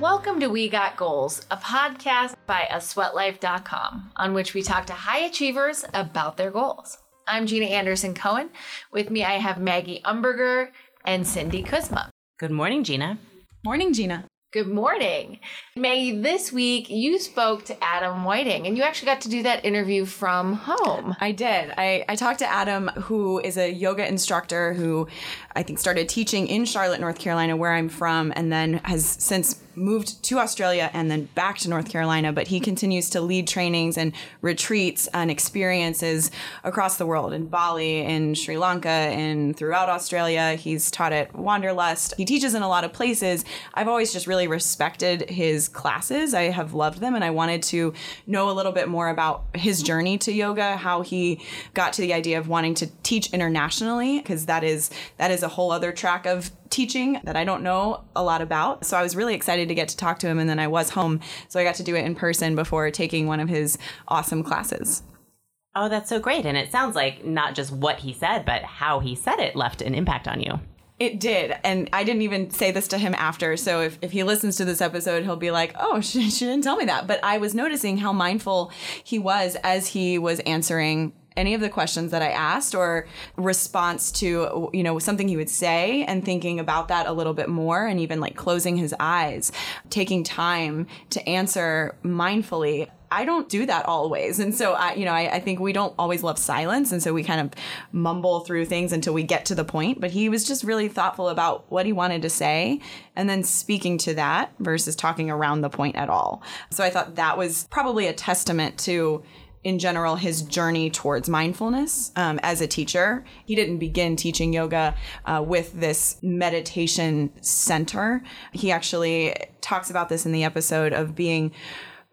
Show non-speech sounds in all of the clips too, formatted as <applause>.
Welcome to We Got Goals, a podcast by a sweatlife.com on which we talk to high achievers about their goals. I'm Jeana Anderson Cohen. With me, I have Maggie Umberger and Cindy Kuzma. Good morning, Jeana. Morning, Jeana. Good morning. Maggie, this week you spoke to Adam Whiting and you actually got to do that interview from home. I did. I, I talked to Adam, who is a yoga instructor who I think started teaching in Charlotte, North Carolina, where I'm from, and then has since moved to Australia and then back to North Carolina. But he continues to lead trainings and retreats and experiences across the world in Bali, in Sri Lanka, and throughout Australia. He's taught at Wanderlust. He teaches in a lot of places. I've always just really respected his classes. I have loved them, and I wanted to know a little bit more about his journey to yoga, how he got to the idea of wanting to teach internationally, because that is that is a whole other track of teaching that I don't know a lot about. So I was really excited to get to talk to him. And then I was home. So I got to do it in person before taking one of his awesome classes. Oh, that's so great. And it sounds like not just what he said, but how he said it left an impact on you. It did. And I didn't even say this to him after. So if, if he listens to this episode, he'll be like, oh, she, <laughs> she didn't tell me that. But I was noticing how mindful he was as he was answering any of the questions that I asked or response to, you know, something he would say and thinking about that a little bit more and even like closing his eyes, taking time to answer mindfully. I don't do that always. And so I, you know, I, I, think we don't always love silence. And so we kind of mumble through things until we get to the point. But he was just really thoughtful about what he wanted to say and then speaking to that versus talking around the point at all. So I thought that was probably a testament to in general his journey towards mindfulness um, as a teacher. He didn't begin teaching yoga uh, with this meditation center. He actually talks about this in the episode of being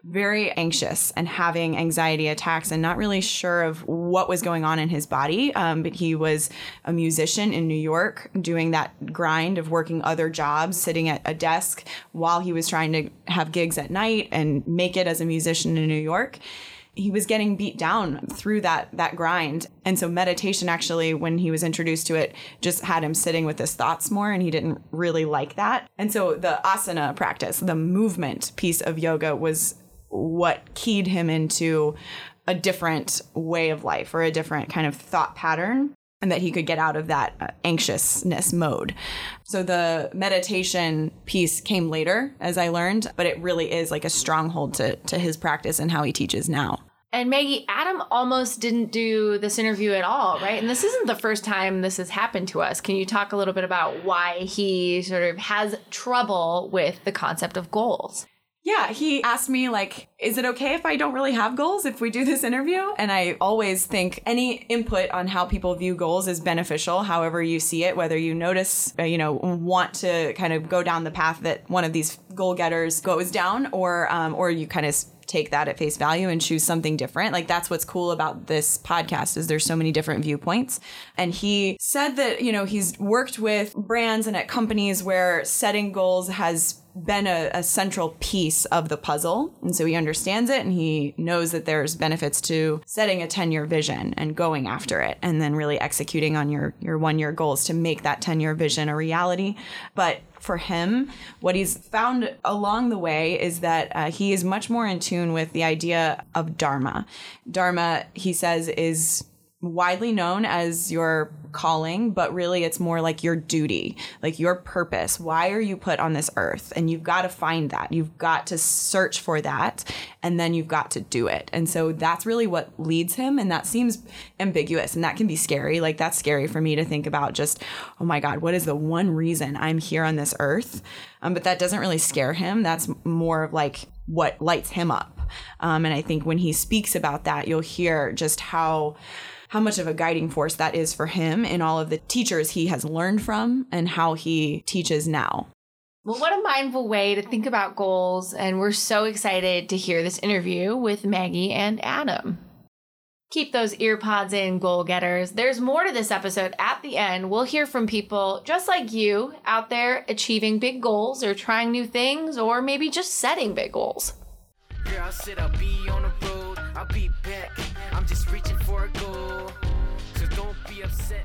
very anxious and having anxiety attacks and not really sure of what was going on in his body. Um, but he was a musician in New York doing that grind of working other jobs, sitting at a desk while he was trying to have gigs at night and make it as a musician in New York he was getting beat down through that that grind. And so meditation actually when he was introduced to it just had him sitting with his thoughts more and he didn't really like that. And so the asana practice the movement piece of yoga was what keyed him into a different way of life or a different kind of thought pattern and that he could get out of that uh, anxiousness mode. So the meditation piece came later as I learned, but it really is like a stronghold to to his practice and how he teaches now. And Maggie, Adam almost didn't do this interview at all, right? And this isn't the first time this has happened to us. Can you talk a little bit about why he sort of has trouble with the concept of goals? Yeah, he asked me like, is it okay if I don't really have goals if we do this interview? And I always think any input on how people view goals is beneficial, however you see it, whether you notice, uh, you know, want to kind of go down the path that one of these goal getters goes down, or um, or you kind of take that at face value and choose something different. Like that's what's cool about this podcast is there's so many different viewpoints. And he said that, you know, he's worked with brands and at companies where setting goals has been a, a, central piece of the puzzle. And so he understands it and he knows that there's benefits to setting a 10 year vision and going after it and then really executing on your, your one year goals to make that 10 year vision a reality. But for him, what he's found along the way is that uh, he is much more in tune with the idea of Dharma. Dharma, he says, is widely known as your calling, but really it's more like your duty, like your purpose. Why are you put on this earth? And you've got to find that. You've got to search for that and then you've got to do it. And so that's really what leads him. And that seems ambiguous and that can be scary. Like that's scary for me to think about just, oh my God, what is the one reason I'm here on this earth? Um, but that doesn't really scare him. That's more of like what lights him up. Um, and I think when he speaks about that, you'll hear just how how much of a guiding force that is for him and all of the teachers he has learned from and how he teaches now. Well, what a mindful way to think about goals. And we're so excited to hear this interview with Maggie and Adam. Keep those earpods in, goal getters. There's more to this episode at the end. We'll hear from people just like you out there achieving big goals or trying new things or maybe just setting big goals. Girl, I'll be back. I'm just reaching for a goal. So don't be upset.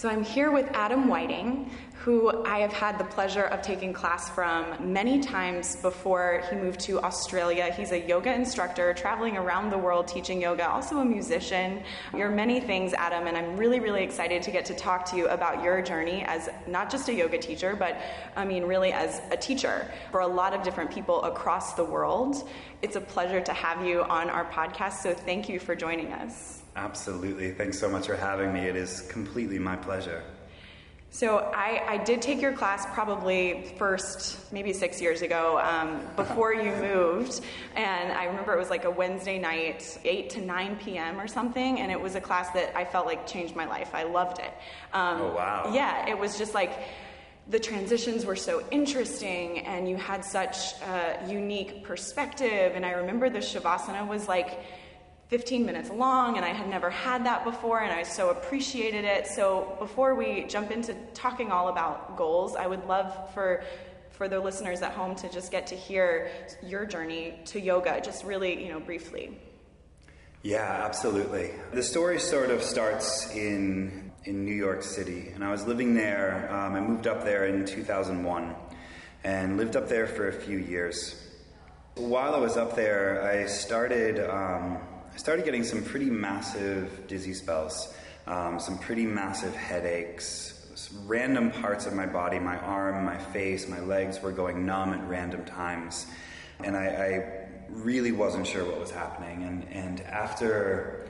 So I'm here with Adam Whiting, who I have had the pleasure of taking class from many times before he moved to Australia. He's a yoga instructor traveling around the world teaching yoga, also a musician. You're many things, Adam, and I'm really, really excited to get to talk to you about your journey as not just a yoga teacher, but I mean, really as a teacher for a lot of different people across the world. It's a pleasure to have you on our podcast, so thank you for joining us. Absolutely. Thanks so much for having me. It is completely my pleasure. So I, I did take your class probably first, maybe six years ago, um, <laughs> before you moved, and I remember it was like a Wednesday night, eight to nine p.m. or something, and it was a class that I felt like changed my life. I loved it. Um, oh wow! Yeah, it was just like the transitions were so interesting, and you had such a unique perspective. And I remember the shavasana was like 15 minutes long, and I had never had that before, and I so appreciated it. So, before we jump into talking all about goals, I would love for for the listeners at home to just get to hear your journey to yoga, just really, you know, briefly. Yeah, absolutely. The story sort of starts in in New York City, and I was living there. Um, I moved up there in 2001, and lived up there for a few years. While I was up there, I started. Um, started getting some pretty massive dizzy spells, um, some pretty massive headaches, random parts of my body, my arm, my face, my legs were going numb at random times. And I, I really wasn't sure what was happening. And, and after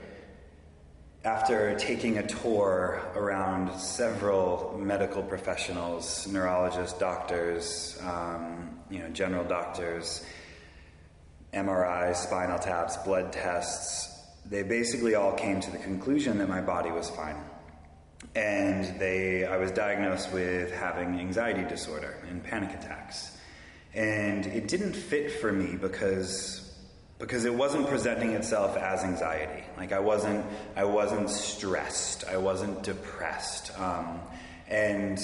after taking a tour around several medical professionals, neurologists, doctors, um, you know, general doctors, MRIs, spinal taps, blood tests, they basically all came to the conclusion that my body was fine. And they, I was diagnosed with having anxiety disorder and panic attacks. And it didn't fit for me because because it wasn't presenting itself as anxiety. Like I wasn't, I wasn't stressed. I wasn't depressed. Um, and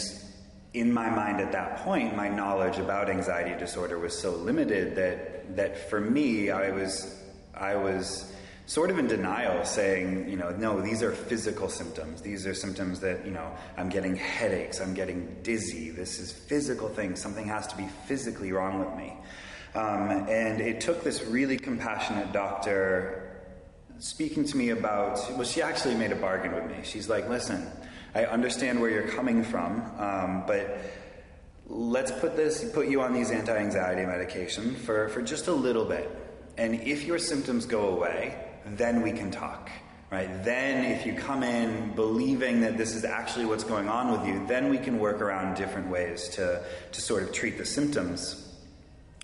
in my mind at that point, my knowledge about anxiety disorder was so limited that that for me, I was I was sort of in denial, saying, you know, no, these are physical symptoms. These are symptoms that you know I'm getting headaches, I'm getting dizzy. This is physical things. Something has to be physically wrong with me. Um, and it took this really compassionate doctor speaking to me about. Well, she actually made a bargain with me. She's like, listen I understand where you're coming from, um, but let's put this, put you on these anti-anxiety medication for, for just a little bit. And if your symptoms go away, then we can talk. Right? Then, if you come in believing that this is actually what's going on with you, then we can work around different ways to, to sort of treat the symptoms.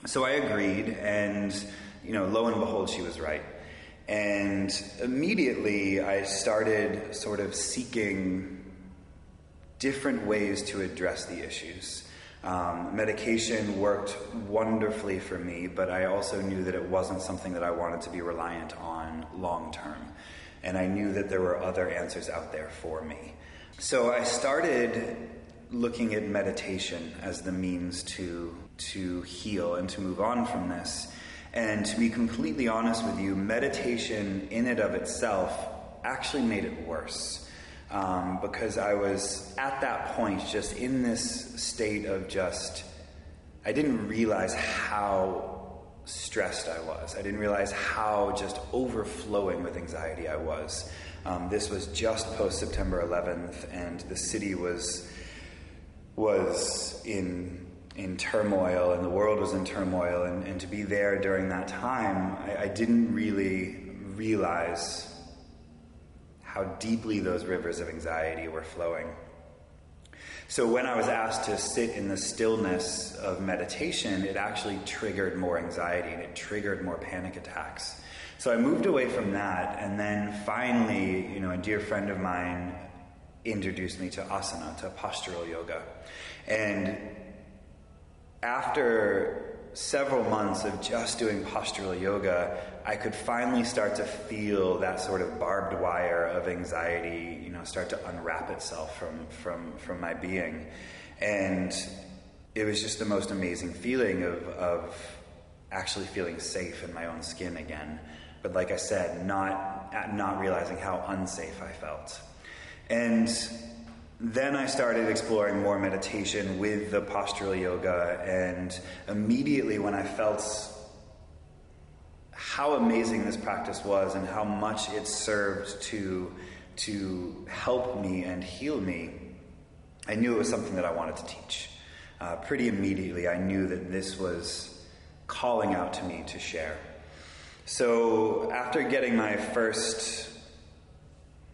So I agreed, and you know, lo and behold, she was right. And immediately I started sort of seeking different ways to address the issues. Um, medication worked wonderfully for me, but I also knew that it wasn't something that I wanted to be reliant on long term. And I knew that there were other answers out there for me. So I started looking at meditation as the means to, to heal and to move on from this. And to be completely honest with you, meditation in and of itself actually made it worse um, because I was at that point just in this state of just, I didn't realize how stressed I was. I didn't realize how just overflowing with anxiety I was. Um, this was just post September 11th, and the city was was in in turmoil, and the world was in turmoil. And, and to be there during that time, I, I didn't really realize how deeply those rivers of anxiety were flowing. So, when I was asked to sit in the stillness of meditation, it actually triggered more anxiety and it triggered more panic attacks. So, I moved away from that, and then finally, you know, a dear friend of mine introduced me to asana, to postural yoga. And after several months of just doing postural yoga, I could finally start to feel that sort of barbed wire of anxiety, you know, start to unwrap itself from from from my being, and it was just the most amazing feeling of of actually feeling safe in my own skin again. But like I said, not not realizing how unsafe I felt, and then I started exploring more meditation with the postural yoga, and immediately when I felt how amazing this practice was and how much it served to, to help me and heal me, I knew it was something that I wanted to teach. Uh, pretty immediately, I knew that this was calling out to me to share. So, after getting my first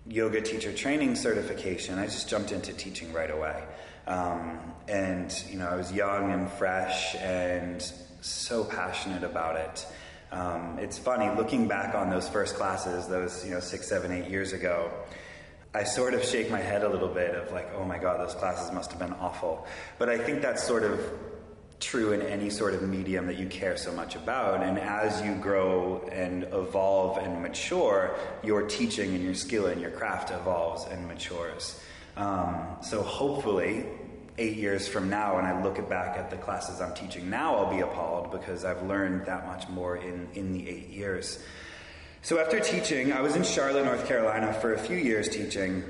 yoga teacher training certification, I just jumped into teaching right away. Um, and, you know, I was young and fresh and so passionate about it. Um, it's funny, looking back on those first classes, those, you know, six, seven, eight years ago, I sort of shake my head a little bit of like, oh my God, those classes must have been awful. But I think that's sort of true in any sort of medium that you care so much about. And as you grow and evolve and mature, your teaching and your skill and your craft evolves and matures. Um, so hopefully, eight years from now, when I look back at the classes I'm teaching now, I'll be appalled because I've learned that much more in, in the eight years. So after teaching, I was in Charlotte, North Carolina for a few years teaching,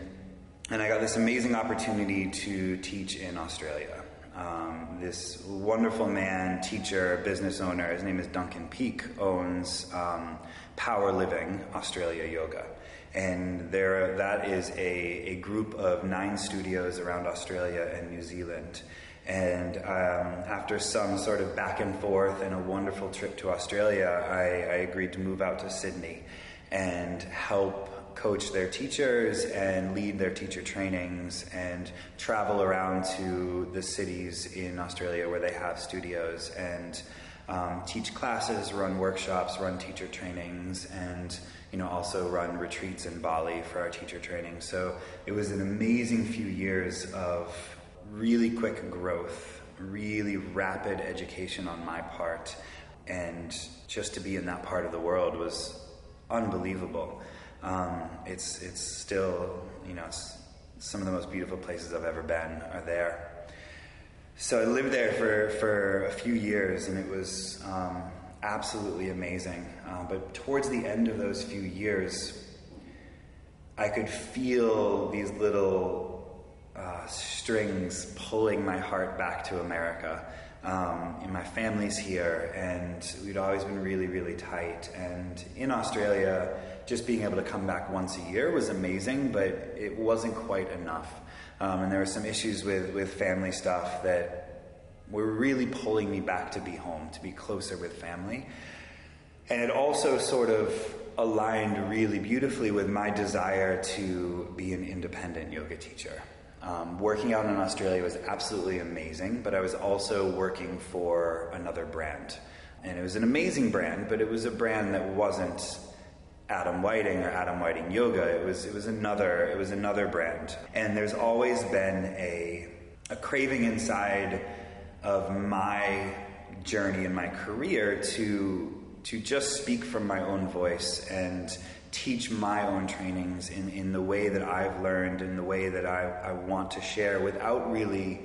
and I got this amazing opportunity to teach in Australia. Um, this wonderful man, teacher, business owner, his name is Duncan Peak, owns um, Power Living Australia Yoga. And there, that is a, a group of nine studios around Australia and New Zealand. And um, after some sort of back and forth and a wonderful trip to Australia, I, I agreed to move out to Sydney and help coach their teachers and lead their teacher trainings and travel around to the cities in Australia where they have studios and um, teach classes, run workshops, run teacher trainings, and you know also run retreats in Bali for our teacher training. So it was an amazing few years of really quick growth, really rapid education on my part, and just to be in that part of the world was unbelievable. Um, it's it's still you know some of the most beautiful places I've ever been are there. So I lived there for for a few years, and it was um, absolutely amazing. Uh, but towards the end of those few years, I could feel these little uh, strings pulling my heart back to America. Um, and my family's here, and we'd always been really, really tight. And in Australia, just being able to come back once a year was amazing, but it wasn't quite enough. Um, and there were some issues with, with family stuff that were really pulling me back to be home, to be closer with family. And it also sort of aligned really beautifully with my desire to be an independent yoga teacher. Um, working out in Australia was absolutely amazing, but I was also working for another brand. And it was an amazing brand, but it was a brand that wasn't Adam Whiting or Adam Whiting Yoga. It was it was another it was another brand. And there's always been a a craving inside of my journey in my career to to just speak from my own voice and teach my own trainings in, in the way that I've learned, in the way that I, I want to share without really,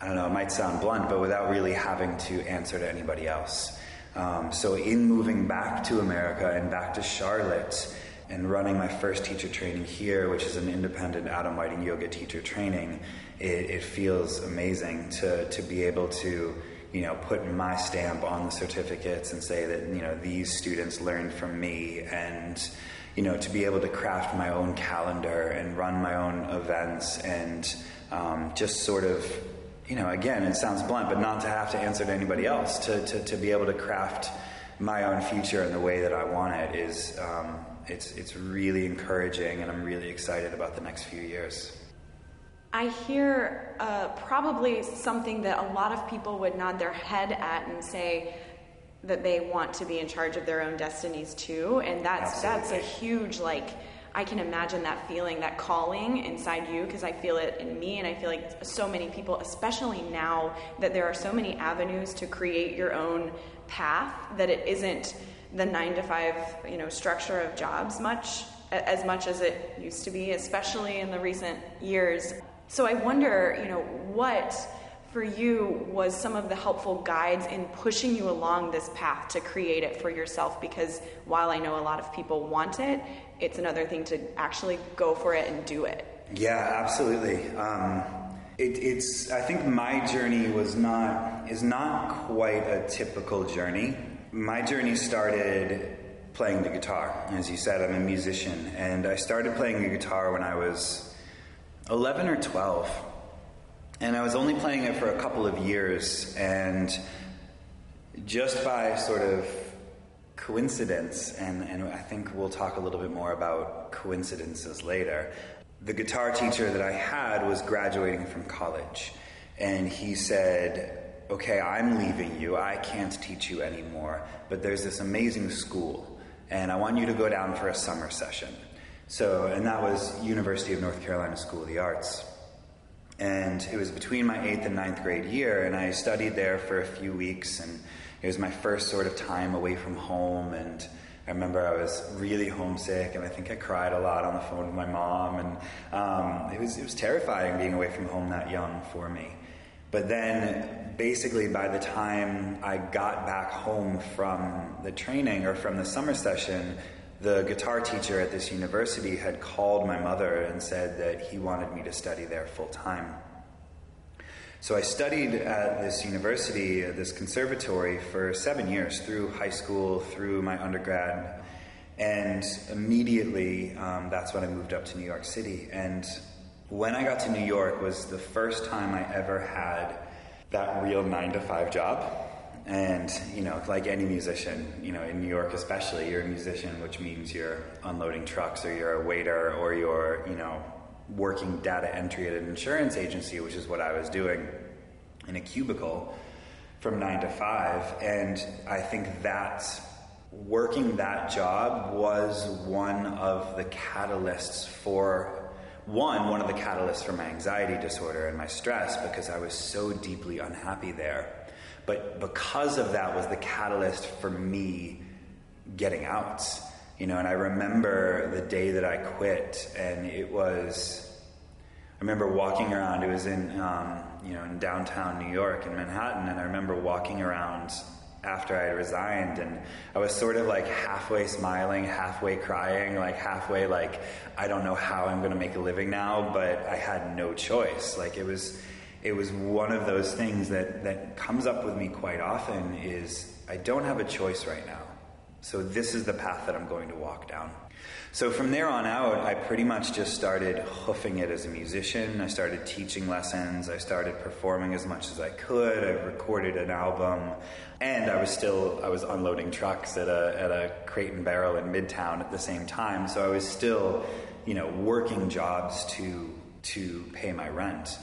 I don't know, it might sound blunt, but without really having to answer to anybody else. Um, so, in moving back to America and back to Charlotte and running my first teacher training here, which is an independent Adam Whiting yoga teacher training, it, it feels amazing to, to be able to you know, put my stamp on the certificates and say that, you know, these students learned from me and, you know, to be able to craft my own calendar and run my own events and um, just sort of you know, again, it sounds blunt, but not to have to answer to anybody else, to, to, to be able to craft my own future in the way that I want it is, um, it's, it's really encouraging, and I'm really excited about the next few years. I hear uh, probably something that a lot of people would nod their head at and say that they want to be in charge of their own destinies too, and that's Absolutely. that's a huge like I can imagine that feeling, that calling inside you, because I feel it in me, and I feel like so many people, especially now that there are so many avenues to create your own path, that it isn't the nine to five, you know, structure of jobs much as much as it used to be, especially in the recent years. So I wonder, you know, what for you was some of the helpful guides in pushing you along this path to create it for yourself because while I know a lot of people want it, it's another thing to actually go for it and do it. Yeah, absolutely. Um, it, it's. I think my journey was not is not quite a typical journey. My journey started playing the guitar. As you said, I'm a musician, and I started playing the guitar when I was 11 or 12, and I was only playing it for a couple of years, and just by sort of coincidence, and, and I think we'll talk a little bit more about coincidences later. The guitar teacher that I had was graduating from college, and he said, Okay, I'm leaving you. I can't teach you anymore, but there's this amazing school, and I want you to go down for a summer session. So, and that was University of North Carolina School of the Arts. And it was between my eighth and ninth grade year, and I studied there for a few weeks, and it was my first sort of time away from home. And I remember I was really homesick, and I think I cried a lot on the phone with my mom, and um, it was it was terrifying being away from home that young for me. But then, basically, by the time I got back home from the training or from the summer session, the guitar teacher at this university had called my mother and said that he wanted me to study there full time. So I studied at this university, uh, this conservatory, for seven years through high school, through my undergrad, and immediately um, that's when I moved up to New York City. And when I got to New York was the first time I ever had that real nine to five job. And, you know, like any musician, you know, in New York especially, you're a musician, which means you're unloading trucks or you're a waiter or you're, you know, working data entry at an insurance agency, which is what I was doing in a cubicle from nine to five. And I think that working that job was one of the catalysts for one, one of the catalysts for my anxiety disorder and my stress because I was so deeply unhappy there. But because of that was the catalyst for me getting out. You know, and I remember the day that I quit, and it was. I remember walking around. It was in, um, you know, in downtown New York, in Manhattan, and I remember walking around after I had resigned, and I was sort of like halfway smiling, halfway crying, like halfway like I don't know how I'm going to make a living now, but I had no choice. Like it was, it was one of those things that that comes up with me quite often. Is I don't have a choice right now, so this is the path that I'm going to walk down. So from there on out, I pretty much just started hoofing it as a musician. I started teaching lessons. I started performing as much as I could. I recorded an album, and I was still I was unloading trucks at a at a Crate and Barrel in Midtown at the same time. So I was still, you know, working jobs to to pay my rent.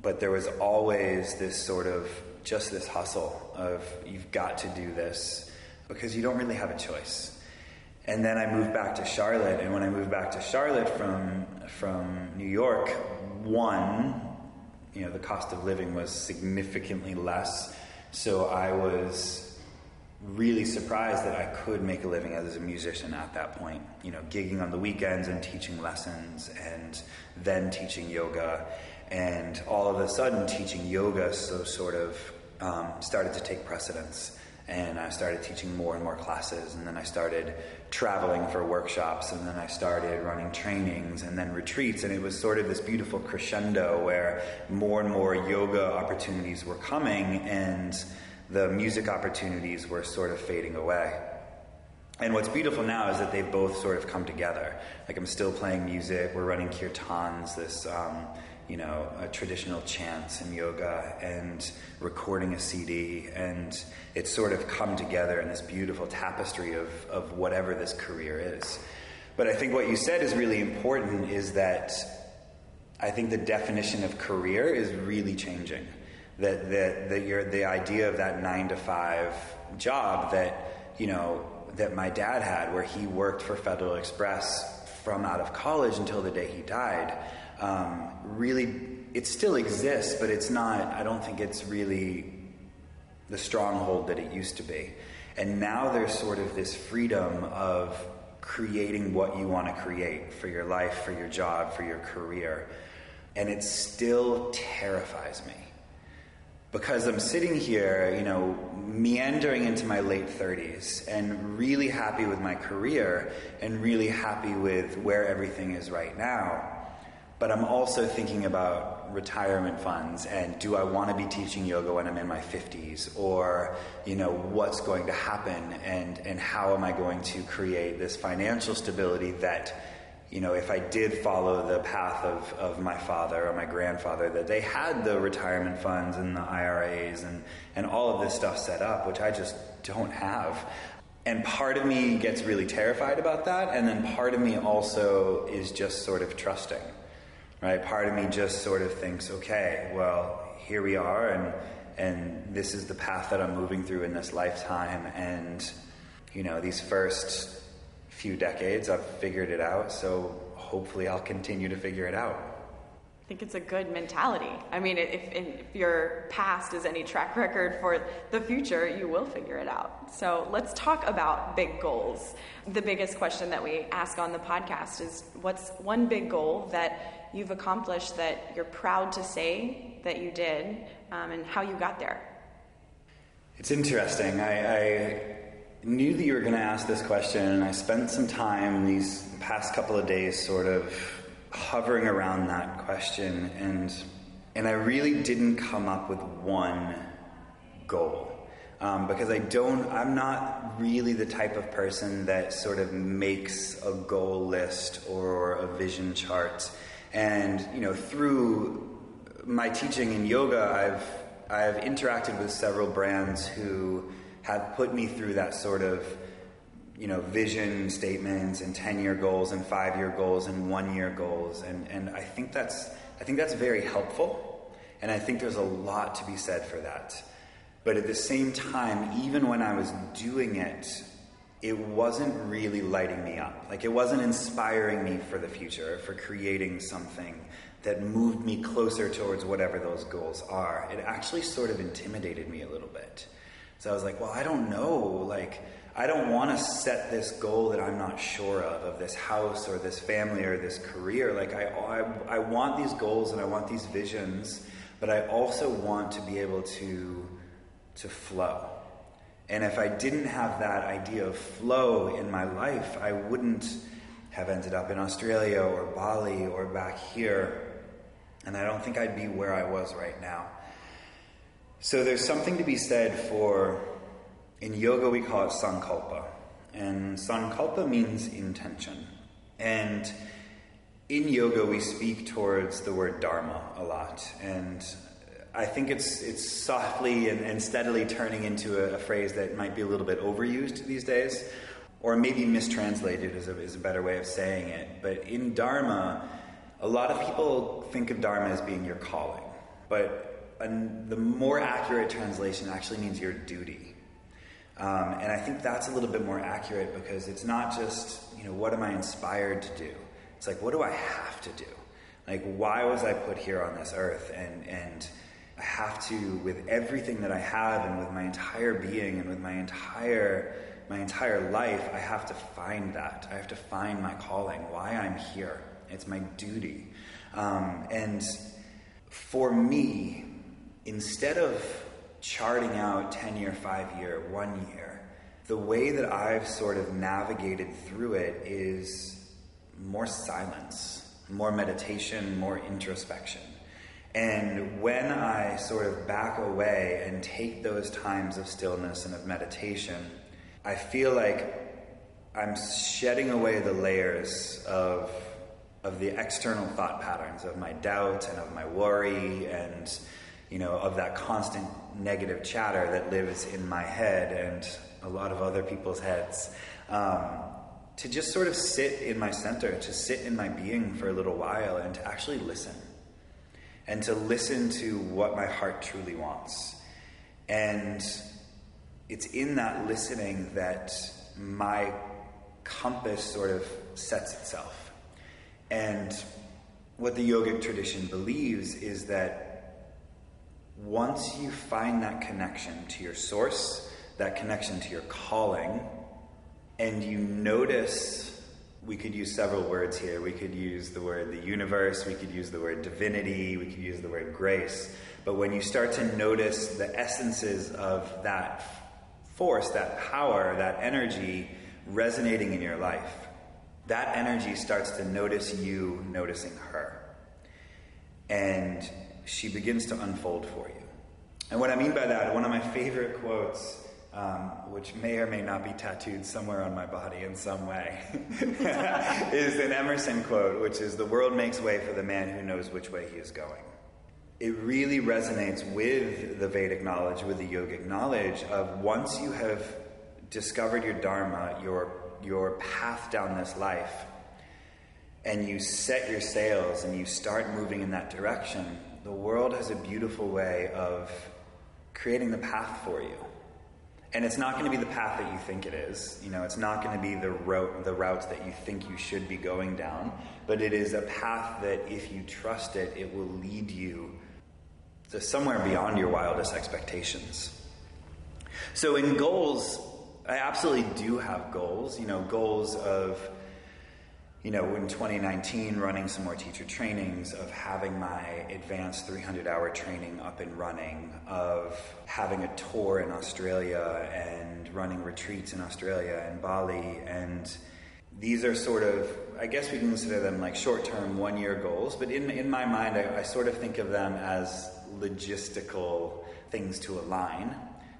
But there was always this sort of just this hustle of you've got to do this because you don't really have a choice and then I moved back to Charlotte. And when I moved back to Charlotte from from New York, one, you know, the cost of living was significantly less. So I was really surprised that I could make a living as a musician at that point. You know, gigging on the weekends and teaching lessons, and then teaching yoga, and all of a sudden teaching yoga so sort of um, started to take precedence and I started teaching more and more classes, and then I started traveling for workshops, and then I started running trainings and then retreats, and it was sort of this beautiful crescendo where more and more yoga opportunities were coming, and the music opportunities were sort of fading away. And what's beautiful now is that they've both sort of come together. Like I'm still playing music, we're running kirtans, this um, you know, a traditional chants and yoga and recording a CD. And it's sort of come together in this beautiful tapestry of, of whatever this career is. But I think what you said is really important is that I think the definition of career is really changing. That, that, that you're, the idea of that nine to five job that, you know, that my dad had, where he worked for Federal Express from out of college until the day he died um, really, it still exists, but it's not, I don't think it's really the stronghold that it used to be. And now there's sort of this freedom of creating what you want to create for your life, for your job, for your career. And it still terrifies me. because I'm sitting here, you know, meandering into my late 30s and really happy with my career and really happy with where everything is right now. But I'm also thinking about retirement funds and do I want to be teaching yoga when I'm in my 50s or, you know, what's going to happen? And, and how am I going to create this financial stability that you know, if I did follow the path of, of my father or my grandfather, that they had the retirement funds and the IRAs and, and all of this stuff set up, which I just don't have. And part of me gets really terrified about that, and then part of me also is just sort of trusting, right? Part of me just sort of thinks, okay, well, here we are, and, and this is the path that I'm moving through in this lifetime, and, you know, these first few decades. I've figured it out, so hopefully I'll continue to figure it out. I think it's a good mentality. I mean, if, if, your past is any track record for the future, you will figure it out. So let's talk about big goals. The biggest question that we ask on the podcast is what's one big goal that you've accomplished that you're proud to say that you did um, and how you got there? It's interesting. I, I knew that you were going to ask this question, and I spent some time these past couple of days sort of hovering around that question, and and I really didn't come up with one goal um, because I don't. I'm not really the type of person that sort of makes a goal list or a vision chart, and you know through my teaching in yoga, I've I've interacted with several brands who have put me through that sort of you know vision statements and 10 year goals and 5 year goals and 1 year goals. And and I think that's I think that's very helpful. And I think there's a lot to be said for that. But at the same time even when I was doing it it wasn't really lighting me up like it wasn't inspiring me for the future for creating something that moved me closer towards whatever those goals are it actually sort of intimidated me a little bit so I was like, well, I don't know. Like, I don't want to set this goal that I'm not sure of, of this house or this family or this career. Like, I, I, I want these goals and I want these visions, but I also want to be able to, to flow. And if I didn't have that idea of flow in my life, I wouldn't have ended up in Australia or Bali or back here. And I don't think I'd be where I was right now. So there's something to be said for, in yoga we call it sankalpa. And sankalpa means intention. And in yoga we speak towards the word dharma a lot. And I think it's, it's softly and, and steadily turning into a, a, phrase that might be a little bit overused these days, or maybe mistranslated is a, is a better way of saying it. But in dharma, a lot of people think of dharma as being your calling. But and the more accurate translation actually means your duty. Um, and I think that's a little bit more accurate because it's not just, you know, what am I inspired to do? It's like, what do I have to do? Like, why was I put here on this earth? And, and I have to, with everything that I have and with my entire being and with my entire, my entire life, I have to find that. I have to find my calling, why I'm here. It's my duty. Um, and for me, instead of charting out 10 year, 5 year, 1 year, the way that I've sort of navigated through it is more silence, more meditation, more introspection. And when I sort of back away and take those times of stillness and of meditation, I feel like I'm shedding away the layers of, of the external thought patterns of my doubt and of my worry and you know, of that constant negative chatter that lives in my head and a lot of other people's heads. Um, to just sort of sit in my center, to sit in my being for a little while and to actually listen. And to listen to what my heart truly wants. And it's in that listening that my compass sort of sets itself. And what the yogic tradition believes is that once you find that connection to your source, that connection to your calling, and you notice we could use several words here. We could use the word the universe, we could use the word divinity, we could use the word grace. But when you start to notice the essences of that force, that power, that energy resonating in your life, that energy starts to notice you noticing her. And she begins to unfold for you. And what I mean by that, one of my favorite quotes um, which may or may not be tattooed somewhere on my body in some way, <laughs> is an Emerson quote, which is The world makes way for the man who knows which way he is going. It really resonates with the Vedic knowledge, with the yogic knowledge of once you have discovered your Dharma, your, your path down this life, and you set your sails and you start moving in that direction, the world has a beautiful way of creating the path for you and it's not going to be the path that you think it is. You know, it's not going to be the route, the routes that you think you should be going down. But it is a path that, if you trust it, it will lead you to somewhere beyond your wildest expectations. So, in goals, I absolutely do have goals. You know, goals of you know, in 2019, running some more teacher trainings, of having my advanced 300 hour training up and running, of having a tour in Australia and running retreats in Australia and Bali. And these are sort of, I guess we can consider them like short term, one year goals, but in, in my mind, I, I sort of think of them as logistical things to align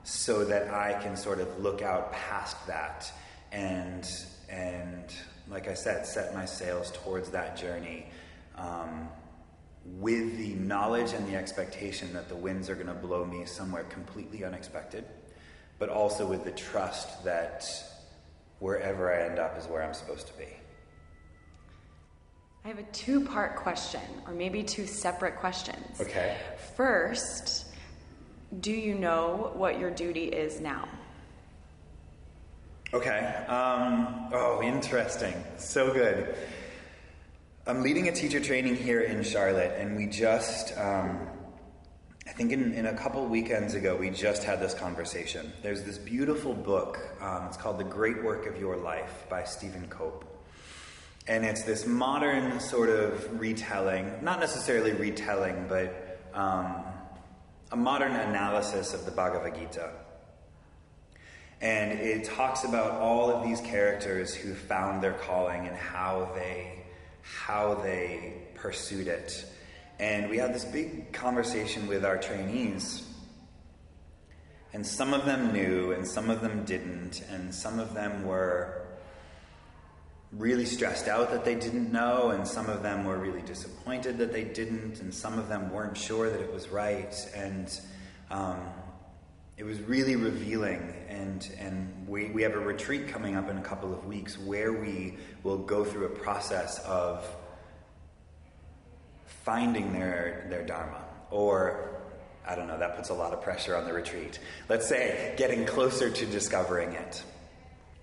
so that I can sort of look out past that and, and, like I said, set my sails towards that journey um, with the knowledge and the expectation that the winds are going to blow me somewhere completely unexpected, but also with the trust that wherever I end up is where I'm supposed to be. I have a two part question, or maybe two separate questions. Okay. First, do you know what your duty is now? Okay. Um, oh, interesting. So good. I'm leading a teacher training here in Charlotte, and we just, um, I think in, in, a couple weekends ago, we just had this conversation. There's this beautiful book. Um, it's called The Great Work of Your Life by Stephen Cope. And it's this modern sort of retelling, not necessarily retelling, but um, a modern analysis of the Bhagavad Gita. And it talks about all of these characters who found their calling and how they how they pursued it. And we had this big conversation with our trainees. And some of them knew and some of them didn't, and some of them were really stressed out that they didn't know, and some of them were really disappointed that they didn't, and some of them weren't sure that it was right. And um, it was really revealing and and we, we have a retreat coming up in a couple of weeks where we will go through a process of finding their their dharma. Or i don't know that puts a lot of pressure on the retreat. Let's say getting closer to discovering it.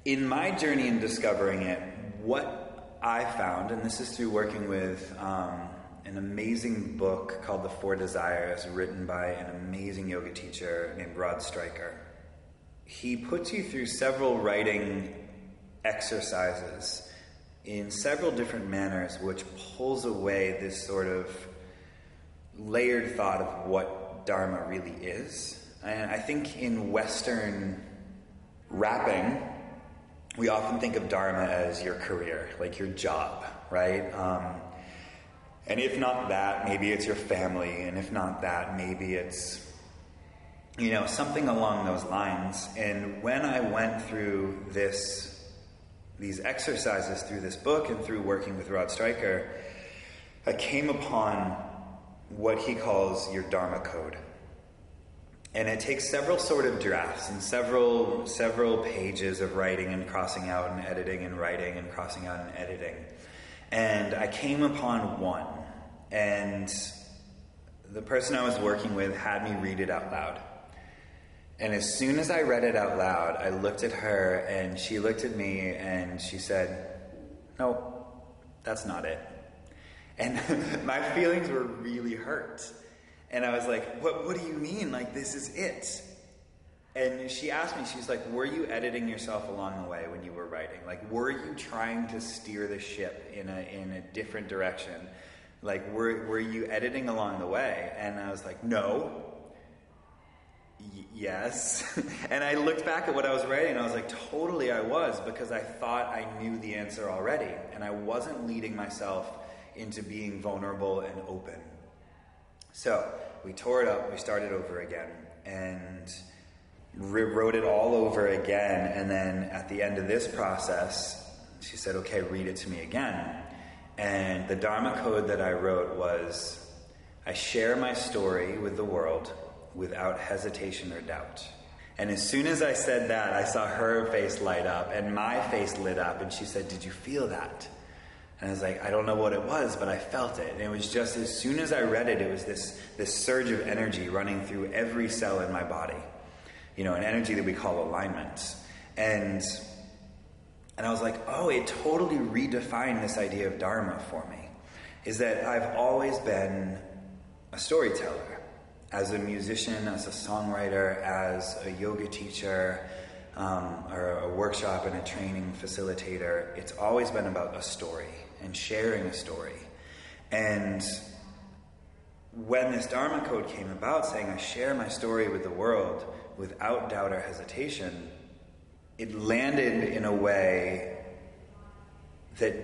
In my journey in discovering it what i found and this is through working with um, an amazing book called The Four Desires, written by an amazing yoga teacher named Rod Stryker. He puts you through several writing exercises in several different manners, which pulls away this sort of layered thought of what Dharma really is. And I think in Western wrapping, we often think of Dharma as your career, like your job, right? Um, and if not that, maybe it's your family. And if not that, maybe it's, you know, something along those lines. And when I went through this, these exercises through this book and through working with Rod Stryker, I came upon what he calls your Dharma code. And it takes several sort of drafts and several several pages of writing and crossing out and editing and writing and crossing out and editing. And I came upon one, and the person I was working with had me read it out loud. And as soon as I read it out loud, I looked at her and she looked at me and she said, No, that's not it. And <laughs> my feelings were really hurt. And I was like, What, what do you mean? Like, this is it. and she asked me, she's like, Were you editing yourself along the way when you were writing? Like, were you trying to steer the ship in a, in a different direction? Like, were, were you editing along the way? And I was like, No. Y- yes. <laughs> and I looked back at what I was writing and I was like, Totally, I was, because I thought I knew the answer already. And I wasn't leading myself into being vulnerable and open. So we tore it up, we started over again. And rewrote it all over again. And then at the end of this process, she said, okay, read it to me again. And the Dharma code that I wrote was I share my story with the world without hesitation or doubt. And as soon as I said that, I saw her face light up and my face lit up. And she said, Did you feel that? And I was like, I don't know what it was, but I felt it. And it was just as soon as I read it, it was this, this surge of energy running through every cell in my body you know, an energy that we call alignment. And and I was like, oh, it totally redefined this idea of Dharma for me. Is that I've always been a storyteller. As a musician, as a songwriter, as a yoga teacher, um, or a workshop and a training facilitator, it's always been about a story and sharing a story. And when this Dharma code came about, saying I share my story with the world without doubt or hesitation, it landed in a way that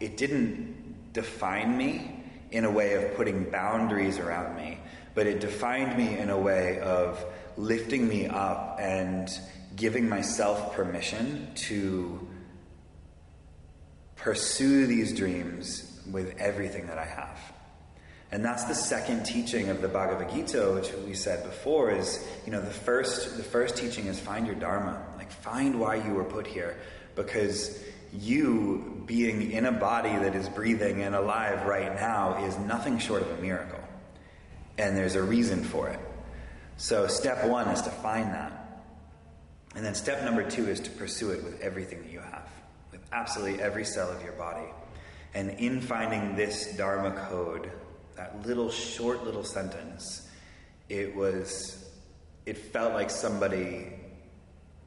it didn't define me in a way of putting boundaries around me, but it defined me in a way of lifting me up and giving myself permission to pursue these dreams with everything that I have. And that's the second teaching of the Bhagavad Gita, which we said before is, you know, the first the first teaching is find your dharma. Find why you were put here because you being in a body that is breathing and alive right now is nothing short of a miracle. And there's a reason for it. So step 1 is to find that. And then step number 2 is to pursue it with everything that you have, with absolutely every cell of your body. And in finding this dharma code that little short little sentence, it was, it felt like somebody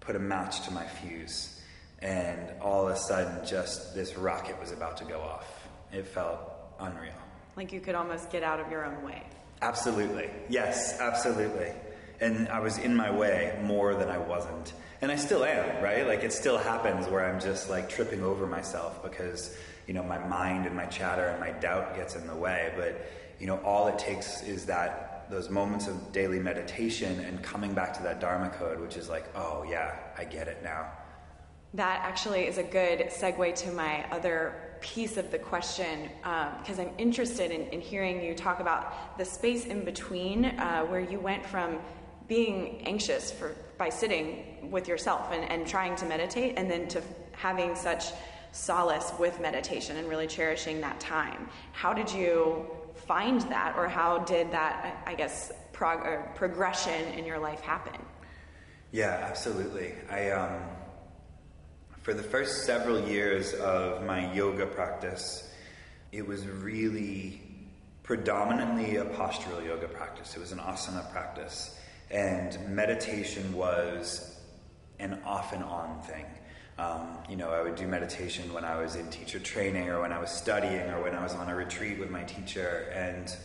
put a match to my fuse, and all of a sudden, just this rocket was about to go off. It felt unreal. Like you could almost get out of your own way. Absolutely. Yes, absolutely. And I was in my way more than I wasn't. And I still am, right? Like it still happens where I'm just like tripping over myself because you know, my mind and my chatter and my doubt gets in the way. But, you know, all it takes is that those moments of daily meditation and coming back to that Dharma code, which is like, oh, yeah, I get it now. That actually is a good segue to my other piece of the question because um, I'm interested in, in, hearing you talk about the space in between uh, where you went from being anxious for by sitting with yourself and, and trying to meditate and then to having such solace with meditation and really cherishing that time. How did you find that, or how did that, I guess, prog- progression in your life happen? Yeah, absolutely. I um, for the first several years of my yoga practice, it was really predominantly a postural yoga practice. It was an asana practice, and meditation was an off and on thing. Um, you know, I would do meditation when I was in teacher training or when I was studying or when I was on a retreat with my teacher. And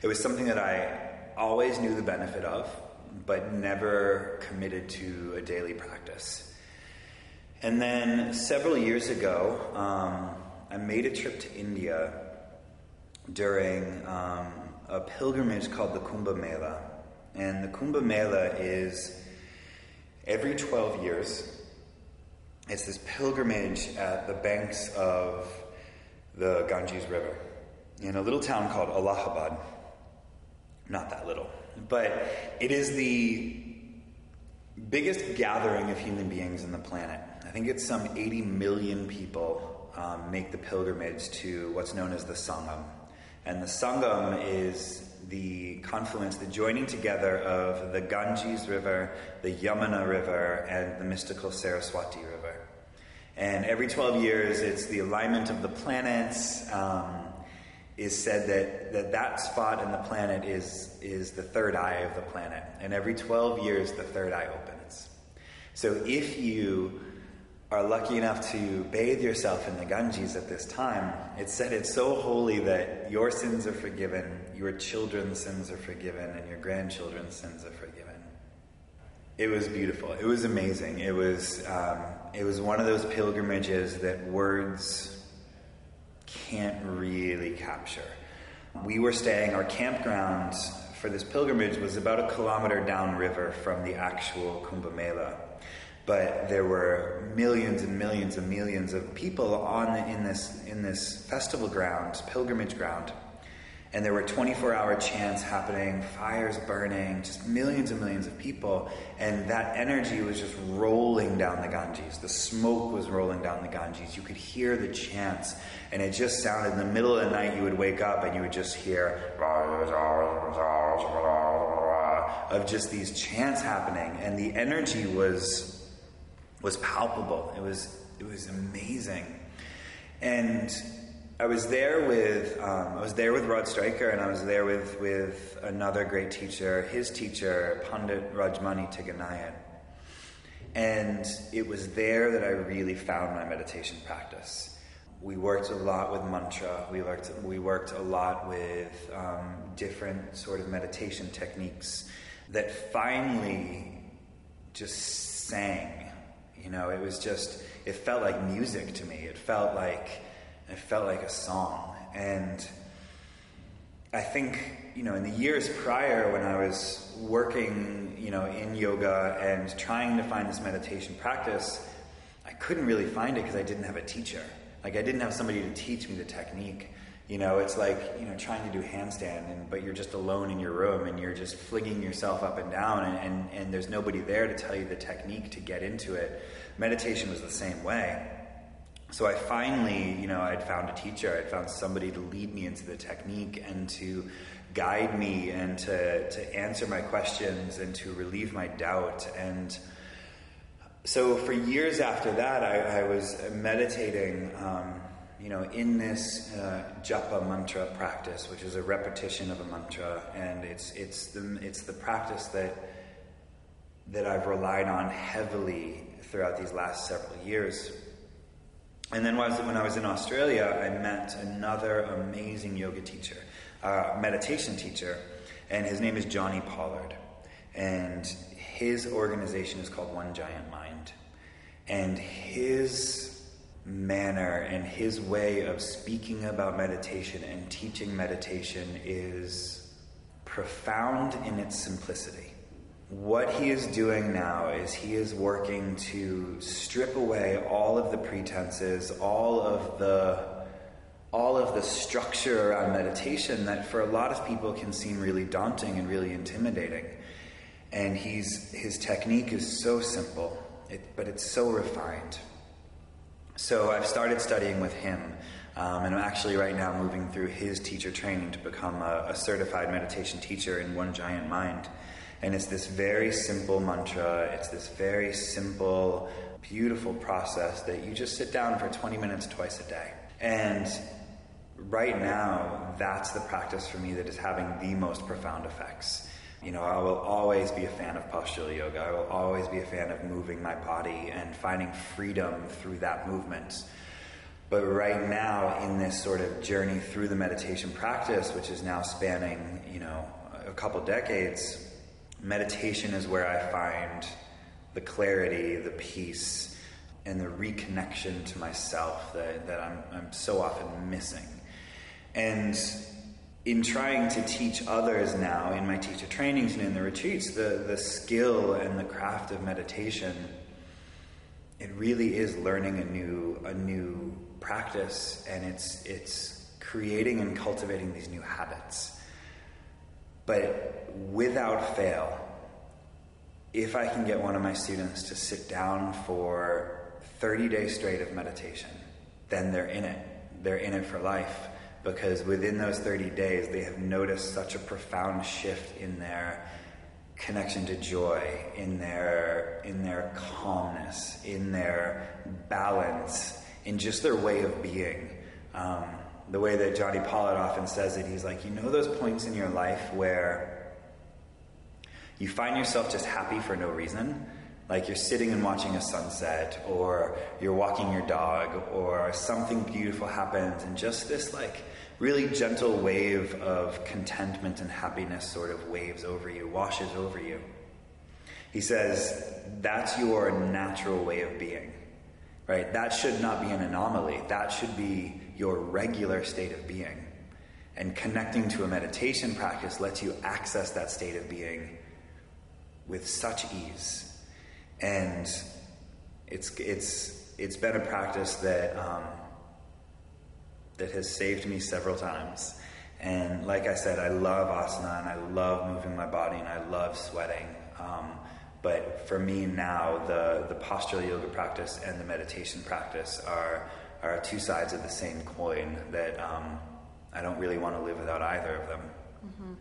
it was something that I always knew the benefit of, but never committed to a daily practice. And then several years ago, um, I made a trip to India during um, a pilgrimage called the Kumbh Mela. And the Kumbh Mela is every 12 years, it's this pilgrimage at the banks of the Ganges River in a little town called Allahabad. Not that little, but it is the biggest gathering of human beings in the planet. I think it's some 80 million people um, make the pilgrimage to what's known as the Sangam. And the Sangam is the confluence, the joining together of the Ganges River, the Yamuna River, and the mystical Saraswati River. And every 12 years, it's the alignment of the planets. Um, is said that, that that spot in the planet is, is the third eye of the planet. And every 12 years, the third eye opens. So if you are lucky enough to bathe yourself in the Ganges at this time, it's said it's so holy that your sins are forgiven, your children's sins are forgiven, and your grandchildren's sins are forgiven. It was beautiful. It was amazing. It was um, it was one of those pilgrimages that words can't really capture. We were staying. Our campground for this pilgrimage was about a kilometer downriver from the actual Kumbh Mela but there were millions and millions and millions of people on in this in this festival ground, pilgrimage ground, and there were 24-hour chants happening, fires burning, just millions and millions of people, and that energy was just rolling down the Ganges. The smoke was rolling down the Ganges. You could hear the chants, and it just sounded. In the middle of the night, you would wake up and you would just hear of just these chants happening, and the energy was was palpable. It was it was amazing, and I was there with um, I was there with Rod Stryker, and I was there with with another great teacher, his teacher Pandit Rajmani Tigunait. And it was there that I really found my meditation practice. We worked a lot with mantra. We worked we worked a lot with um, different sort of meditation techniques that finally just sang you know, it was just, it felt like music to me. It felt like, it felt like a song. And I think, you know, in the years prior when I was working, you know, in yoga and trying to find this meditation practice, I couldn't really find it because I didn't have a teacher. Like I didn't have somebody to teach me the technique. You know, it's like, you know, trying to do handstand, and, but you're just alone in your room and you're just flinging yourself up and down, and, and, and there's nobody there to tell you the technique to get into it. Meditation was the same way. So I finally, you know, I'd found a teacher, I'd found somebody to lead me into the technique and to guide me and to, to answer my questions and to relieve my doubt. And so for years after that, I, I was meditating. Um, you know, in this uh, japa mantra practice, which is a repetition of a mantra, and it's it's the it's the practice that that I've relied on heavily throughout these last several years. And then when I was, in Australia, I met another amazing yoga teacher, uh, meditation teacher, and his name is Jonni Pollard, and his organization is called One Giant Mind, and his manner and his way of speaking about meditation and teaching meditation is profound in its simplicity. What he is doing now is he is working to strip away all of the pretenses, all of the all of the structure around meditation that for a lot of people can seem really daunting and really intimidating. And he's his technique is so simple, it, but it's so refined. So I've started studying with him, um, and I'm actually right now moving through his teacher training to become a, a, certified meditation teacher in One Giant Mind. And it's this very simple mantra, it's this very simple, beautiful process that you just sit down for 20 minutes twice a day. And right now, that's the practice for me that is having the most profound effects. You know, I will always be a fan of postural yoga. I will always be a fan of moving my body and finding freedom through that movement. But right now, in this sort of journey through the meditation practice, which is now spanning, you know, a couple decades, meditation is where I find the clarity, the peace, and the reconnection to myself that, that I'm, I'm so often missing. And in trying to teach others now in my teacher trainings and in the retreats the, the skill and the craft of meditation it really is learning a new a new practice and it's it's creating and cultivating these new habits but without fail if i can get one of my students to sit down for 30 days straight of meditation then they're in it. They're in it for life. Because within those 30 days they have noticed such a profound shift in their connection to joy in their in their calmness in their balance in just their way of being. Um, the way that Jonni Pollard often says it, he's like, you know, those points in your life where you find yourself just happy for no reason? Like you're sitting and watching a sunset, or you're walking your dog, or something beautiful happens, and just this like really gentle wave of contentment and happiness sort of waves over you, washes over you. He says, that's your natural way of being, right? That should not be an anomaly. That should be your regular state of being. And connecting to a meditation practice lets you access that state of being with such ease. And it's, it's, it's been a practice that, um, that has saved me several times. And like I said, I love asana and I love moving my body and I love sweating. Um, but for me now, the, the postural yoga practice and the meditation practice are, are two sides of the same coin that um, I don't really want to live without either of them. Mm-hmm.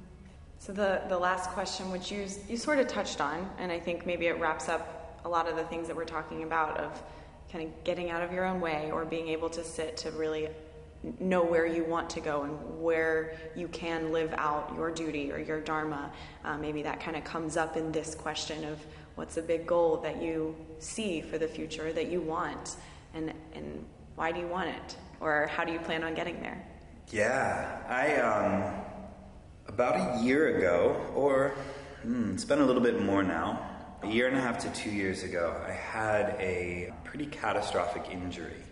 So the, the last question, which you, you sort of touched on, and I think maybe it wraps up a lot of the things that we're talking about of kind of getting out of your own way or being able to sit to really know where you want to go and where you can live out your duty or your dharma. Uh, maybe that kind of comes up in this question of what's a big goal that you see for the future that you want, and and why do you want it, or how do you plan on getting there? Yeah, I um, about a year ago, or hmm, it's been a little bit more now. A year and a half to two years ago, I had a pretty catastrophic injury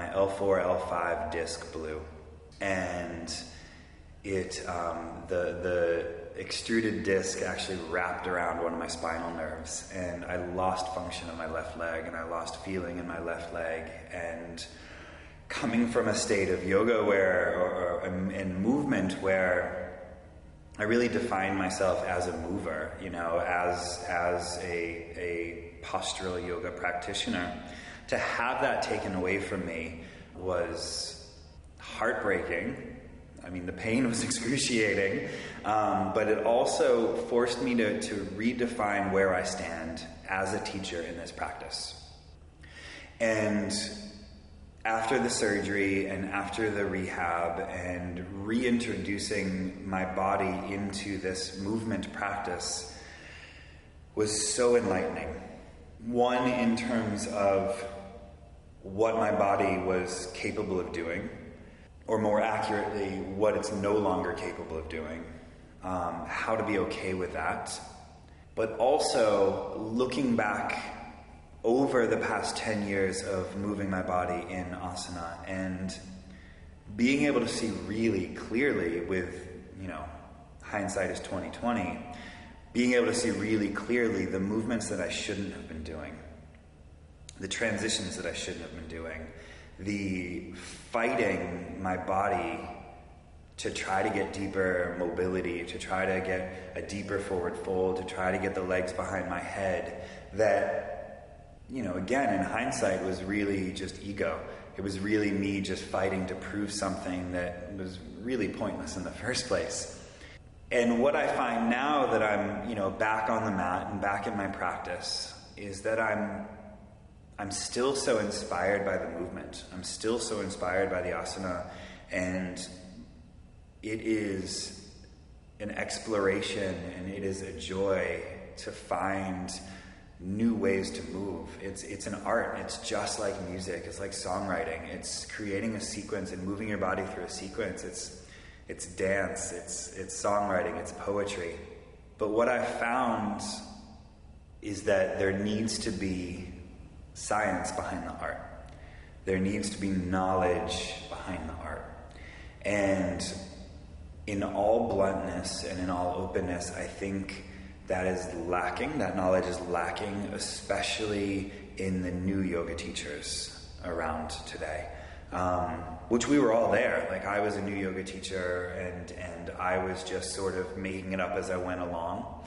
my L4, L5 disc blew. And it, um, the, the extruded disc actually wrapped around one of my spinal nerves. And I lost function in my left leg and I lost feeling in my left leg. And coming from a state of yoga where, or, or in movement where I really defined myself as a mover, you know, as, as a, a postural yoga practitioner to have that taken away from me was heartbreaking. I mean, the pain was <laughs> excruciating, um, but it also forced me to, to redefine where I stand as a teacher in this practice. And after the surgery and after the rehab and reintroducing my body into this movement practice was so enlightening. One, in terms of what my body was capable of doing, or more accurately, what it's no longer capable of doing, um, how to be okay with that, but also looking back over the past 10 years of moving my body in asana and being able to see really clearly with, you know, hindsight is 2020, being able to see really clearly the movements that I shouldn't have been doing the transitions that I shouldn't have been doing, the fighting my body to try to get deeper mobility, to try to get a deeper forward fold, to try to get the legs behind my head, that, you know, again, in hindsight, was really just ego. It was really me just fighting to prove something that was really pointless in the first place. And what I find now that I'm, you know, back on the mat and back in my practice is that I'm I'm still so inspired by the movement. I'm still so inspired by the asana. And it is an exploration and it is a joy to find new ways to move. It's, it's an art. It's just like music. It's like songwriting. It's creating a sequence and moving your body through a sequence. It's, it's dance. It's, it's songwriting. It's poetry. But what I've found is that there needs to be science behind the art. There needs to be knowledge behind the art. And in all bluntness and in all openness, I think that is lacking. That knowledge is lacking, especially in the new yoga teachers around today. Um, which we were all there. Like I was a new yoga teacher, and and I was just sort of making it up as I went along.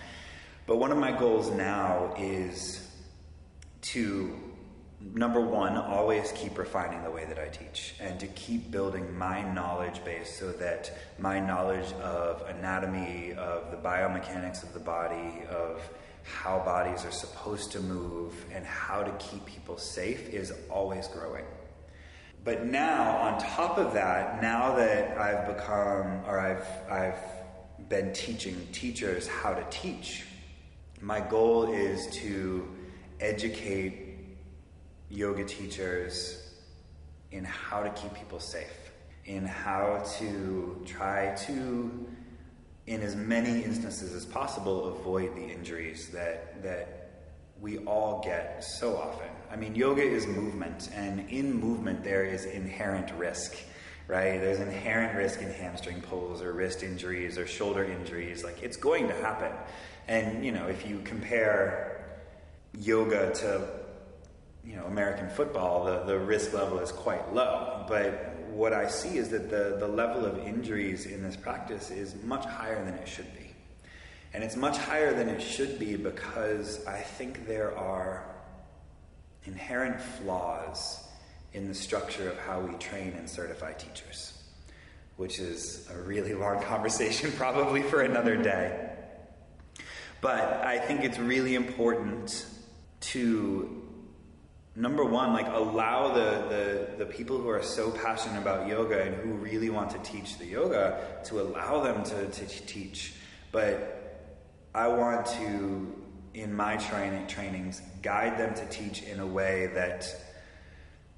But one of my goals now is to number one, always keep refining the way that I teach and to keep building my knowledge base so that my knowledge of anatomy, of the biomechanics of the body, of how bodies are supposed to move, and how to keep people safe is always growing. but now, on top of that, now that I've become, or I've, I've been teaching teachers how to teach, my goal is to educate yoga teachers in how to keep people safe, in how to try to, in as many instances as possible, avoid the injuries that, that we all get so often. I mean, yoga is movement, and in movement, there is inherent risk, right? There's inherent risk in hamstring pulls or wrist injuries or shoulder injuries. Like, it's going to happen. And, you know, if you compare yoga to, you know, American football, the, the risk level is quite low. But what I see is that the, the level of injuries in this practice is much higher than it should be. And it's much higher than it should be because I think there are inherent flaws in the structure of how we train and certify teachers, which is a really <laughs> long conversation, probably for another mm-hmm. day. But I think it's really important to number one like allow the, the, the people who are so passionate about yoga and who really want to teach the yoga to allow them to, to teach but I want to, in my training trainings, guide them to teach in a way that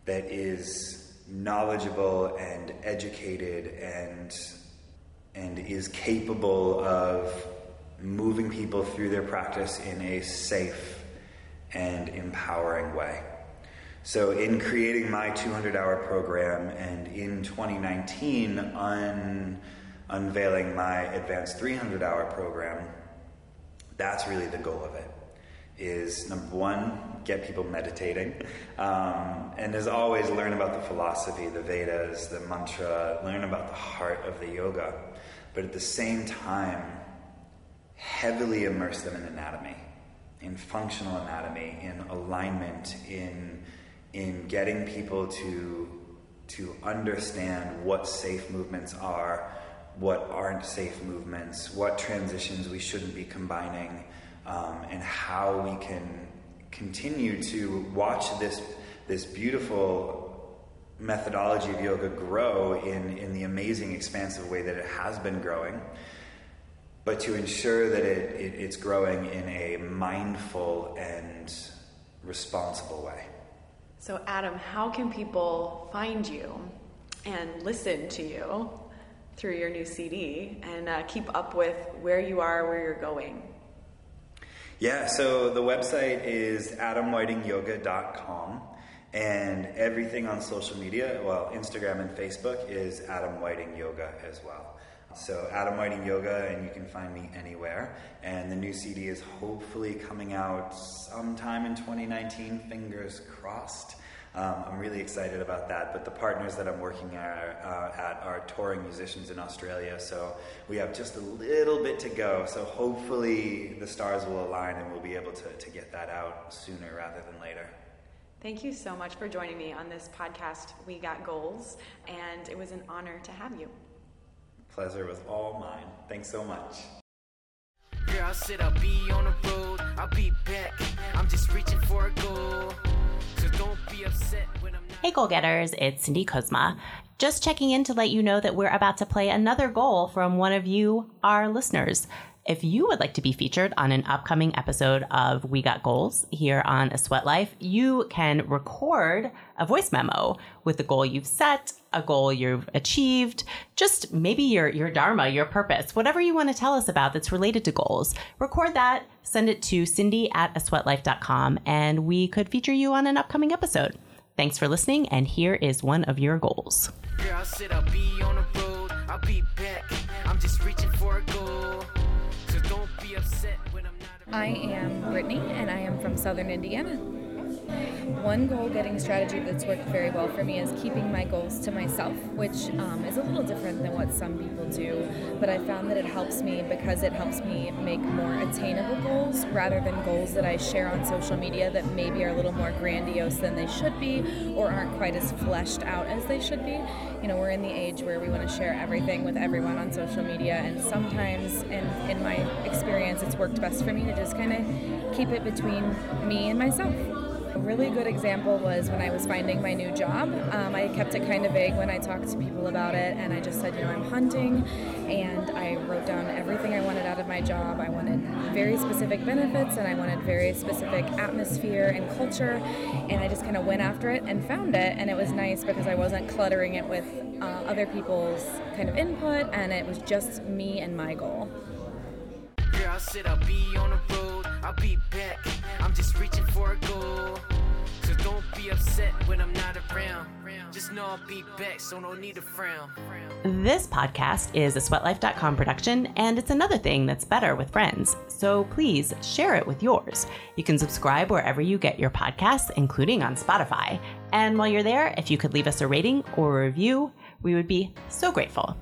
that is knowledgeable and educated and and is capable of moving people through their practice in a safe and empowering way. So, in creating my 200 hour program and in 2019, un- unveiling my advanced 300 hour program, that's really the goal of it. Is number one, get people meditating, um, and as always, learn about the philosophy, the Vedas, the mantra, learn about the heart of the yoga, but at the same time, heavily immerse them in anatomy, in functional anatomy, in alignment, in in getting people to to understand what safe movements are, what aren't safe movements, what transitions we shouldn't be combining, um, and how we can continue to watch this this beautiful methodology of yoga grow in, in the amazing expansive way that it has been growing, but to ensure that it, it, it's growing in a mindful and responsible way. So, Adam, how can people find you and listen to you? through your new CD and uh, keep up with where you are, where you're going. Yeah, so the website is adamwhitingyoga.com and everything on social media, well, Instagram and Facebook is Adam Whiting Yoga as well. So Adam Whiting Yoga, and you can find me anywhere. And the new CD is hopefully coming out sometime in 2019, fingers crossed. Um, I'm really excited about that. But the partners that I'm working at, uh, at are touring musicians in Australia, so we have just a little bit to go. So hopefully the stars will align and we'll be able to, to get that out sooner rather than later. Thank you so much for joining me on this podcast, We Got Goals, and it was an honor to have you. Pleasure was all mine. Thanks so much. Girl, I said I'll be on the road, I'll be back. I'm just reaching for a goal. Hey, goal getters, it's Cindy Kuzma. Just checking in to let you know that we're about to play another goal from one of you, our listeners. If you would like to be featured on an upcoming episode of We Got Goals here on A Sweat Life, you can record a voice memo with the goal you've set, a goal you've achieved, just maybe your your dharma, your purpose, whatever you want to tell us about that's related to goals. Record that, send it to cindy at asweatlife.com, and we could feature you on an upcoming episode. Thanks for listening, and here is one of your goals. Girl, I am Brittany and I am from Southern Indiana. One goal getting strategy that's worked very well for me is keeping my goals to myself, which um, is a little different than what some people do. But I found that it helps me because it helps me make more attainable goals rather than goals that I share on social media that maybe are a little more grandiose than they should be or aren't quite as fleshed out as they should be. You know, we're in the age where we want to share everything with everyone on social media, and sometimes, in, in my experience, it's worked best for me to just kind of keep it between me and myself. A really good example was when I was finding my new job. Um, I kept it kind of vague when I talked to people about it, and I just said, you know, I'm hunting, and I wrote down everything I wanted out of my job. I wanted very specific benefits, and I wanted very specific atmosphere and culture, and I just kind of went after it and found it, and it was nice because I wasn't cluttering it with uh, other people's kind of input, and it was just me and my goal. I'll be back. I'm just reaching for a goal. So don't be upset when I'm not around. Just know I'll be back, so no need to frown. This podcast is a sweatlife.com production, and it's another thing that's better with friends. So please share it with yours. You can subscribe wherever you get your podcasts, including on Spotify. And while you're there, if you could leave us a rating or a review, we would be so grateful.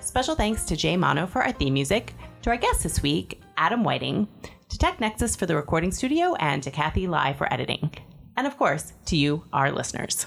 Special thanks to Jay Mono for our theme music, to our guest this week, Adam Whiting, to Tech Nexus for the recording studio, and to Kathy Lai for editing. And of course, to you, our listeners.